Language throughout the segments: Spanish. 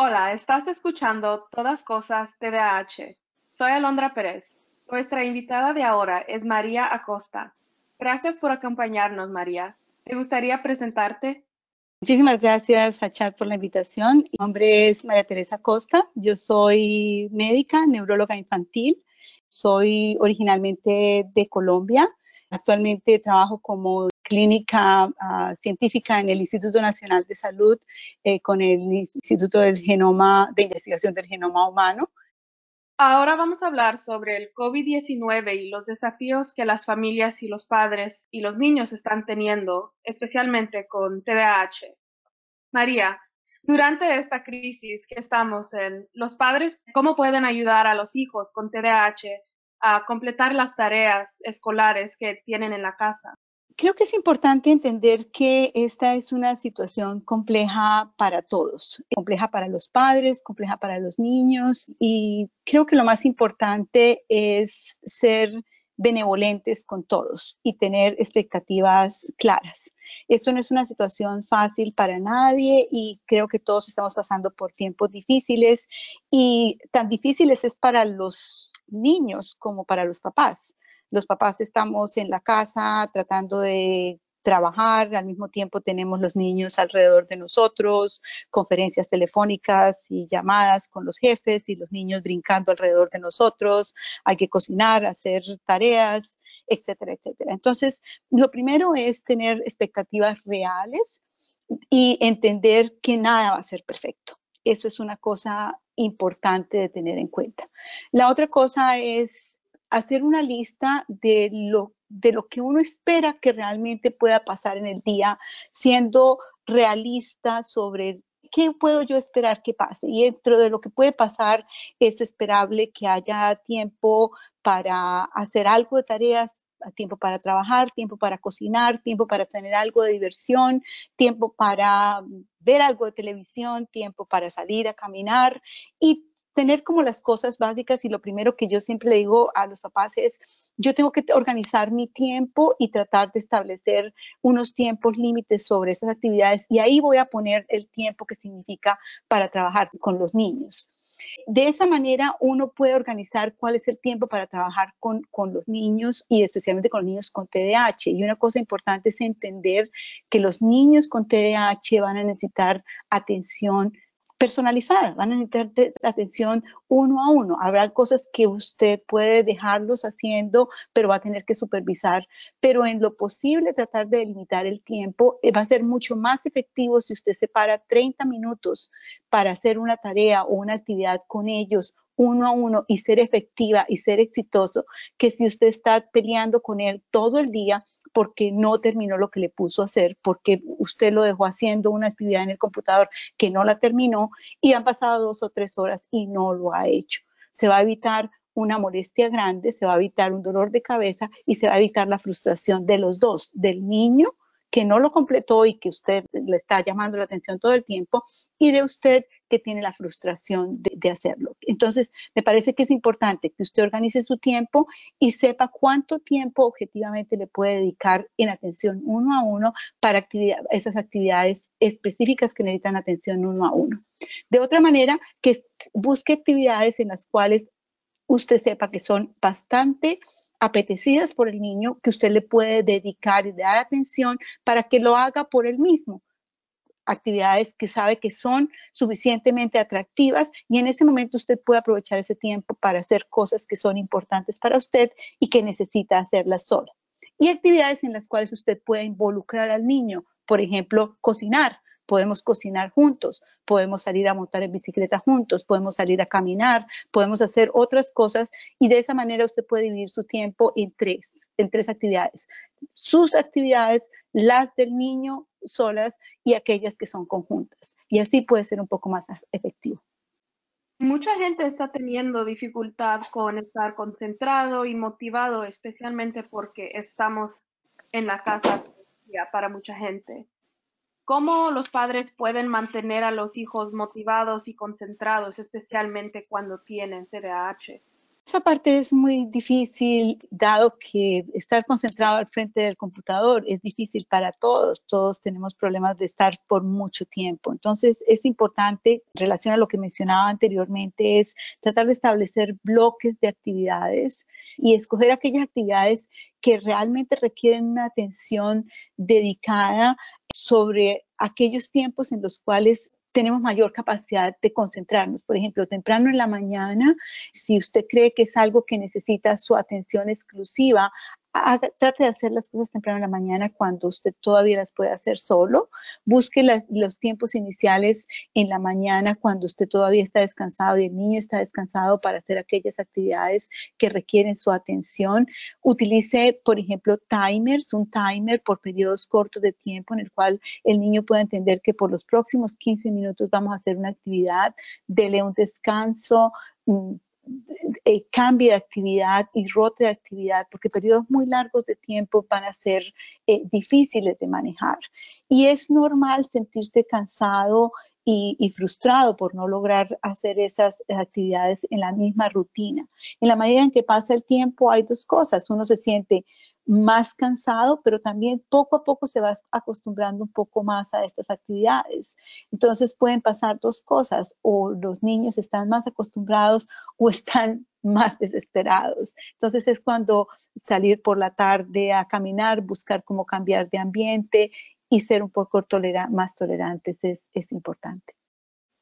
Hola, estás escuchando Todas Cosas TDAH. Soy Alondra Pérez. Nuestra invitada de ahora es María Acosta. Gracias por acompañarnos, María. ¿Te gustaría presentarte? Muchísimas gracias a Chat por la invitación. Mi nombre es María Teresa Acosta. Yo soy médica, neuróloga infantil. Soy originalmente de Colombia. Actualmente trabajo como clínica uh, científica en el Instituto Nacional de Salud eh, con el Instituto del Genoma de Investigación del Genoma Humano. Ahora vamos a hablar sobre el COVID-19 y los desafíos que las familias y los padres y los niños están teniendo, especialmente con TDAH. María, durante esta crisis que estamos en, los padres, ¿cómo pueden ayudar a los hijos con TDAH a completar las tareas escolares que tienen en la casa? Creo que es importante entender que esta es una situación compleja para todos, compleja para los padres, compleja para los niños y creo que lo más importante es ser benevolentes con todos y tener expectativas claras. Esto no es una situación fácil para nadie y creo que todos estamos pasando por tiempos difíciles y tan difíciles es para los niños como para los papás. Los papás estamos en la casa tratando de trabajar, al mismo tiempo tenemos los niños alrededor de nosotros, conferencias telefónicas y llamadas con los jefes y los niños brincando alrededor de nosotros, hay que cocinar, hacer tareas, etcétera, etcétera. Entonces, lo primero es tener expectativas reales y entender que nada va a ser perfecto. Eso es una cosa importante de tener en cuenta. La otra cosa es hacer una lista de lo, de lo que uno espera que realmente pueda pasar en el día, siendo realista sobre qué puedo yo esperar que pase. Y dentro de lo que puede pasar, es esperable que haya tiempo para hacer algo de tareas tiempo para trabajar, tiempo para cocinar, tiempo para tener algo de diversión, tiempo para ver algo de televisión, tiempo para salir a caminar tener como las cosas básicas y lo primero que yo siempre le digo a los papás es, yo tengo que organizar mi tiempo y tratar de establecer unos tiempos límites sobre esas actividades y ahí voy a poner el tiempo que significa para trabajar con los niños. De esa manera uno puede organizar cuál es el tiempo para trabajar con, con, los niños y especialmente con los niños con TDAH. Y una cosa importante es entender que los niños con TDAH van a necesitar atención personalizada, van a necesitar atención uno a uno. Habrá cosas que usted puede dejarlos haciendo, pero va a tener que supervisar. Pero en lo posible, tratar de delimitar el tiempo eh, va a ser mucho más efectivo si usted separa 30 minutos para hacer una tarea o una actividad con ellos uno a uno y ser efectiva y ser exitoso, que si usted está peleando con él todo el día porque no terminó lo que le puso a hacer, porque usted lo dejó haciendo una actividad en el computador que no la terminó y han pasado dos o tres horas y no lo ha hecho. Se va a evitar una molestia grande, se va a evitar un dolor de cabeza y se va a evitar la frustración de los dos, del niño que no lo completó y que usted le está llamando la atención todo el tiempo y de usted que tiene la frustración de, hacerlo. Entonces, me parece que es importante que usted organice su tiempo y sepa cuánto tiempo objetivamente le puede dedicar en atención uno a uno para esas actividades específicas que necesitan atención uno a uno. De otra manera, que busque actividades en las cuales usted sepa que son bastante apetecidas por el niño que usted le puede dedicar y dar atención para que lo haga por él mismo. Actividades que sabe que son suficientemente atractivas y en ese momento usted puede aprovechar ese tiempo para hacer cosas que son importantes para usted y que necesita hacerlas sola. Y actividades en las cuales usted puede involucrar al niño, por ejemplo, cocinar podemos cocinar juntos, podemos salir a montar en bicicleta juntos, podemos salir a caminar, podemos hacer otras cosas y de esa manera usted puede dividir su tiempo en tres, en tres actividades. Sus actividades, las del niño solas y aquellas que son conjuntas. Y así puede ser un poco más efectivo. Mucha gente está teniendo dificultad con estar concentrado y motivado, especialmente porque estamos en la casa para mucha gente. ¿Cómo los padres pueden mantener a los hijos motivados y concentrados, especialmente cuando tienen TDAH? Esa parte es muy difícil, dado que estar concentrado al frente del computador es difícil para todos. Todos tenemos problemas de estar por mucho tiempo. Entonces, es importante, en relación a lo que mencionaba anteriormente, es tratar de establecer bloques de actividades y escoger aquellas actividades que realmente requieren una atención dedicada sobre aquellos tiempos en los cuales tenemos mayor capacidad de concentrarnos. Por ejemplo, temprano en la mañana, si usted cree que es algo que necesita su atención exclusiva, trate de hacer las cosas temprano en la mañana cuando usted todavía las puede hacer solo. Busque los tiempos iniciales en la mañana cuando usted todavía está descansado y el niño está descansado para hacer aquellas actividades que requieren su atención. Utilice, por ejemplo, timers, un timer por periodos cortos de tiempo en el cual el niño pueda entender que por los próximos 15 minutos vamos a hacer una actividad, dele un descanso mm, eh, cambie de actividad y rote de actividad, porque periodos muy largos de tiempo van a ser eh, difíciles de manejar. Y es normal sentirse cansado y, frustrado por no lograr hacer esas actividades en la misma rutina. En la medida en que pasa el tiempo hay dos cosas. Uno se siente más cansado, pero también poco a poco se va acostumbrando un poco más a estas actividades. Entonces pueden pasar dos cosas, o los niños están más acostumbrados o están más desesperados. Entonces es cuando salir por la tarde a caminar, buscar cómo cambiar de ambiente y ser un poco más tolerantes es, es importante.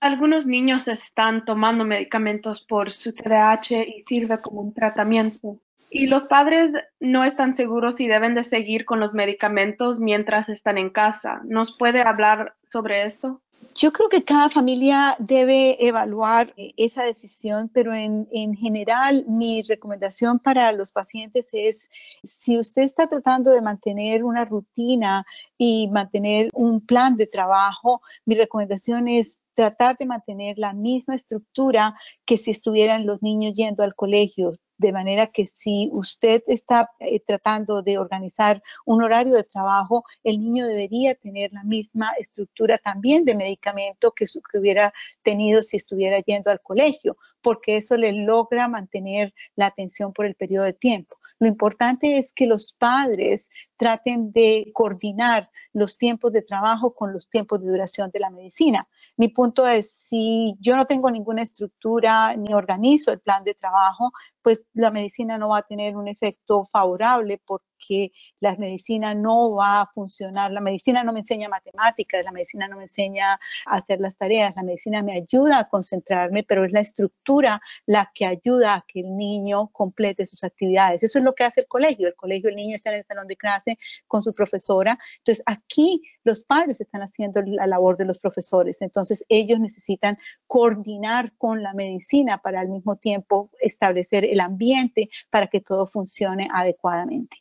Algunos niños están tomando medicamentos por su TDAH y sirve como un tratamiento. Y los padres no están seguros si deben de seguir con los medicamentos mientras están en casa. ¿Nos puede hablar sobre esto? Yo creo que cada familia debe evaluar eh, esa decisión, pero en, en, general mi recomendación para los pacientes es, si usted está tratando de mantener una rutina y mantener un plan de trabajo, mi recomendación es tratar de mantener la misma estructura que si estuvieran los niños yendo al colegio, de manera que si usted está eh, tratando de organizar un horario de trabajo, el niño debería tener la misma estructura también de medicamento que, que hubiera tenido si estuviera yendo al colegio, porque eso le logra mantener la atención por el periodo de tiempo. Lo importante es que los padres traten de coordinar los tiempos de trabajo con los tiempos de duración de la medicina. Mi punto es, si yo no tengo ninguna estructura ni organizo el plan de trabajo, pues la medicina no va a tener un efecto favorable porque la medicina no va a funcionar. La medicina no me enseña matemáticas, la medicina no me enseña a hacer las tareas, la medicina me ayuda a concentrarme, pero es la estructura la que ayuda a que el niño complete sus actividades. Eso es lo que hace el colegio. El colegio, el niño está en el salón de clase con su profesora. Entonces, aquí los padres están haciendo la labor de los profesores. Entonces, ellos necesitan coordinar con la medicina para al mismo tiempo establecer el ambiente para que todo funcione adecuadamente.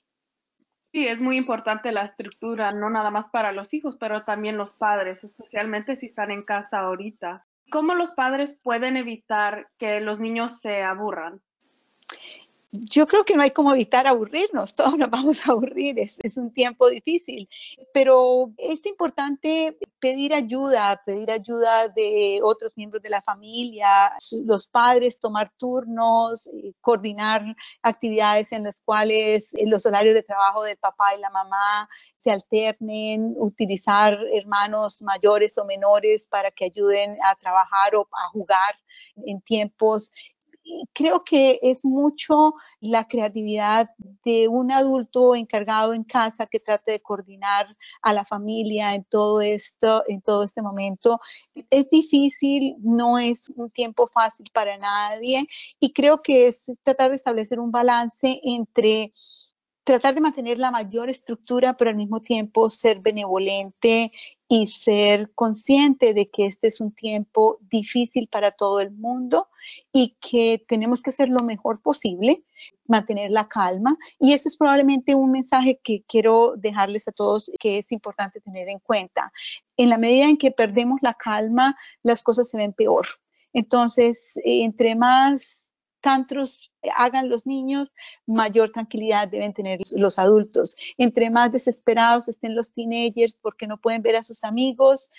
Sí, es muy importante la estructura, no nada más para los hijos, pero también los padres, especialmente si están en casa ahorita. ¿Cómo los padres pueden evitar que los niños se aburran? Yo creo que no hay como evitar aburrirnos, todos nos vamos a aburrir, es, un tiempo difícil, pero es importante pedir ayuda, pedir ayuda de otros miembros de la familia, los padres, tomar turnos, eh, coordinar actividades en las cuales los horarios de trabajo del papá y la mamá se alternen, utilizar hermanos mayores o menores para que ayuden a trabajar o a jugar en tiempos creo que es mucho la creatividad de un adulto encargado en casa que trate de coordinar a la familia en todo esto, en todo este momento. Es difícil, no es un tiempo fácil para nadie y creo que es tratar de establecer un balance entre tratar de mantener la mayor estructura, pero al mismo tiempo ser benevolente y ser consciente de que este es un tiempo difícil para todo el mundo y que tenemos que hacer lo mejor posible, mantener la calma. Y eso es probablemente un mensaje que quiero dejarles a todos que es importante tener en cuenta. En la medida en que perdemos la calma, las cosas se ven peor. Entonces, entre más tantos hagan los niños, mayor tranquilidad deben tener los adultos. Entre más desesperados estén los teenagers porque no pueden ver a sus amigos,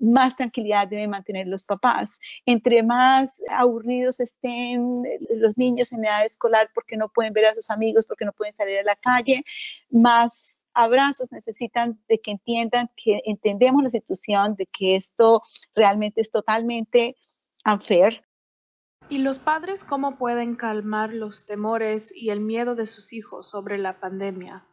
más tranquilidad deben mantener los papás. Entre más aburridos estén los niños en edad escolar porque no pueden ver a sus amigos, porque no pueden salir a la calle, más abrazos necesitan de que entiendan que entendemos la situación, de que esto realmente es totalmente unfair. ¿Y los padres cómo pueden calmar los temores y el miedo de sus hijos sobre la pandemia?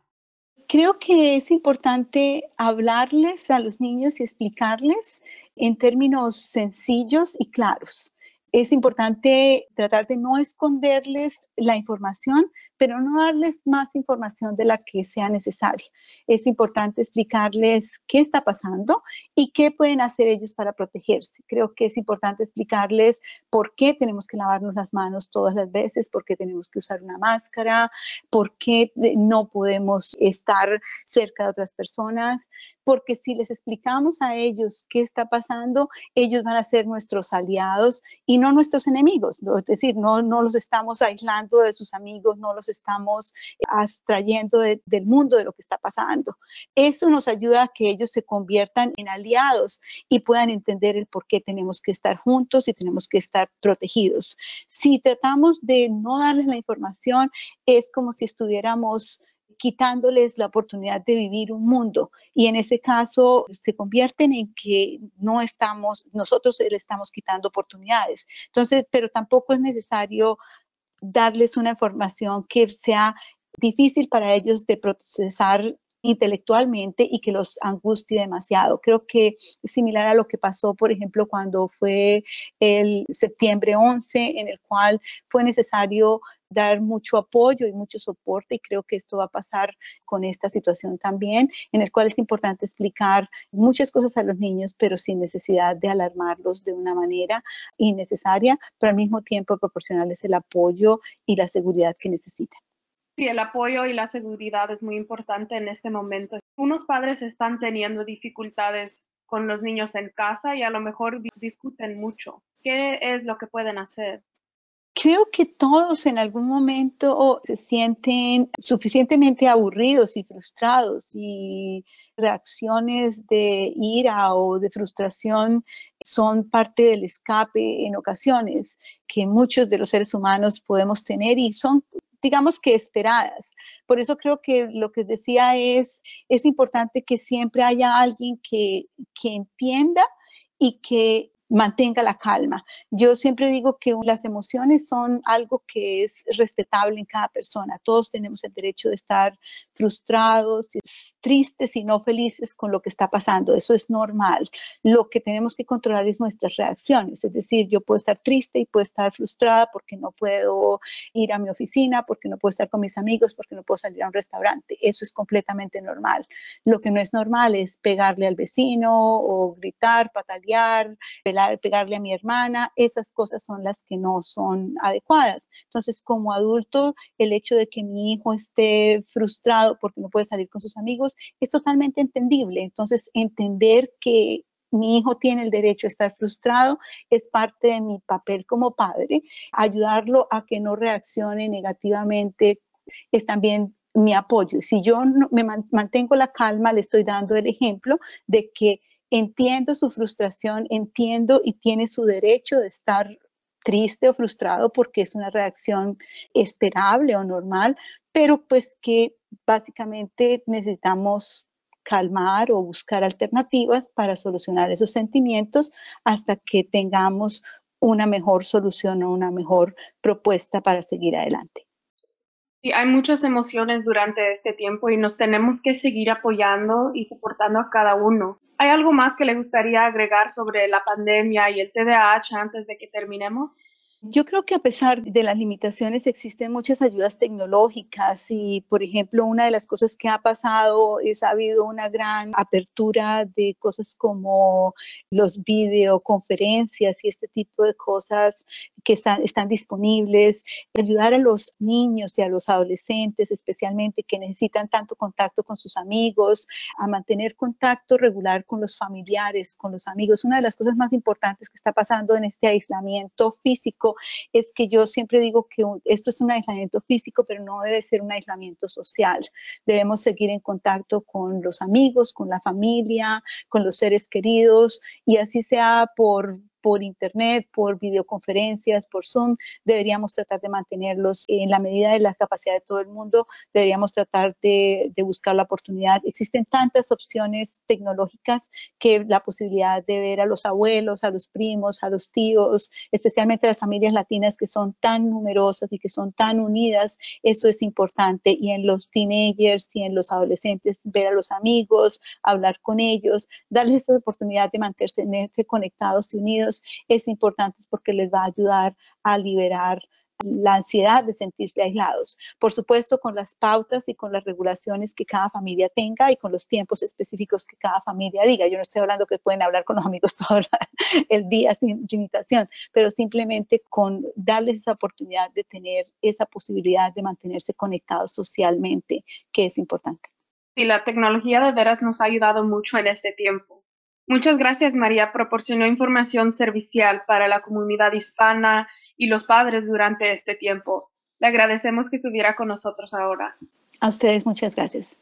Creo que es importante hablarles a los niños y explicarles en términos sencillos y claros. Es importante tratar de no esconderles la información, pero no darles más información de la que sea necesaria. Es importante explicarles qué está pasando y qué pueden hacer ellos para protegerse. Creo que es importante explicarles por qué tenemos que lavarnos las manos todas las veces, por qué tenemos que usar una máscara, por qué no podemos estar cerca de otras personas, porque si les explicamos a ellos qué está pasando, ellos van a ser nuestros aliados y no nuestros enemigos. Es decir, no, no los estamos aislando de sus amigos, no los estamos abstrayendo del mundo de lo que está pasando. Eso nos ayuda a que ellos se conviertan en aliados y puedan entender el por qué tenemos que estar juntos y tenemos que estar protegidos. Si tratamos de no darles la información, es como si estuviéramos quitándoles la oportunidad de vivir un mundo y en ese caso se convierten en que no estamos, nosotros le estamos quitando oportunidades. Entonces, pero tampoco es necesario darles una información que sea difícil para ellos de procesar intelectualmente y que los angustie demasiado. Creo que similar a lo que pasó, por ejemplo, cuando fue el septiembre 11, en el cual fue necesario dar mucho apoyo y mucho soporte y creo que esto va a pasar con esta situación también, en el cual es importante explicar muchas cosas a los niños, pero sin necesidad de alarmarlos de una manera innecesaria, pero al mismo tiempo proporcionarles el apoyo y la seguridad que necesitan. Sí, el apoyo y la seguridad es muy importante en este momento. Unos padres están teniendo dificultades con los niños en casa y a lo mejor discuten mucho. ¿Qué es lo que pueden hacer? Creo que todos en algún momento se sienten suficientemente aburridos y frustrados y reacciones de ira o de frustración son parte del escape en ocasiones que muchos de los seres humanos podemos tener y son digamos que esperadas. Por eso creo que lo que decía es, es importante que siempre haya alguien que, que entienda y que mantenga la calma. Yo siempre digo que las emociones son algo que es respetable en cada persona. Todos tenemos el derecho de estar frustrados, tristes y no felices con lo que está pasando. Eso es normal. Lo que tenemos que controlar es nuestras reacciones. Es decir, yo puedo estar triste y puedo estar frustrada porque no puedo ir a mi oficina, porque no puedo estar con mis amigos, porque no puedo salir a un restaurante. Eso es completamente normal. Lo que no es normal es pegarle al vecino o gritar, patalear, pegarle a mi hermana, esas cosas son las que no son adecuadas. Entonces, como adulto, el hecho de que mi hijo esté frustrado porque no puede salir con sus amigos es totalmente entendible. Entonces, entender que mi hijo tiene el derecho a estar frustrado, es parte de mi papel como padre. Ayudarlo a que no reaccione negativamente es también mi apoyo. Si yo me mantengo la calma, le estoy dando el ejemplo de que entiendo su frustración, entiendo y tiene su derecho de estar triste o frustrado porque es una reacción esperable o normal, pero pues que básicamente necesitamos calmar o buscar alternativas para solucionar esos sentimientos hasta que tengamos una mejor solución o una mejor propuesta para seguir adelante. Hay muchas emociones durante este tiempo y nos tenemos que seguir apoyando y soportando a cada uno. ¿Hay algo más que le gustaría agregar sobre la pandemia y el TDAH antes de que terminemos? Yo creo que a pesar de las limitaciones existen muchas ayudas tecnológicas y, por ejemplo, una de las cosas que ha pasado es ha habido una gran apertura de cosas como los videoconferencias y este tipo de cosas que están, están disponibles, ayudar a los niños y a los adolescentes especialmente que necesitan tanto contacto con sus amigos, a mantener contacto regular con los familiares, con los amigos. Una de las cosas más importantes que está pasando en este aislamiento físico es que yo siempre digo que esto es un aislamiento físico, pero no debe ser un aislamiento social. Debemos seguir en contacto con los amigos, con la familia, con los seres queridos y así sea por por internet, por videoconferencias, por Zoom, deberíamos tratar de mantenerlos en la medida de la capacidad de todo el mundo, deberíamos tratar de, buscar la oportunidad. Existen tantas opciones tecnológicas que la posibilidad de ver a los abuelos, a los primos, a los tíos, especialmente las familias latinas que son tan numerosas y que son tan unidas, eso es importante. Y en los teenagers y en los adolescentes, ver a los amigos, hablar con ellos, darles esa oportunidad de mantenerse conectados y unidos es importante porque les va a ayudar a liberar la ansiedad de sentirse aislados. Por supuesto, con las pautas y con las regulaciones que cada familia tenga y con los tiempos específicos que cada familia diga. Yo no estoy hablando que pueden hablar con los amigos todo el día sin limitación, pero simplemente con darles esa oportunidad de tener esa posibilidad de mantenerse conectados socialmente, que es importante. Y la tecnología de veras nos ha ayudado mucho en este tiempo. Muchas gracias, María. Proporcionó información servicial para la comunidad hispana y los padres durante este tiempo. Le agradecemos que estuviera con nosotros ahora. A ustedes, muchas gracias.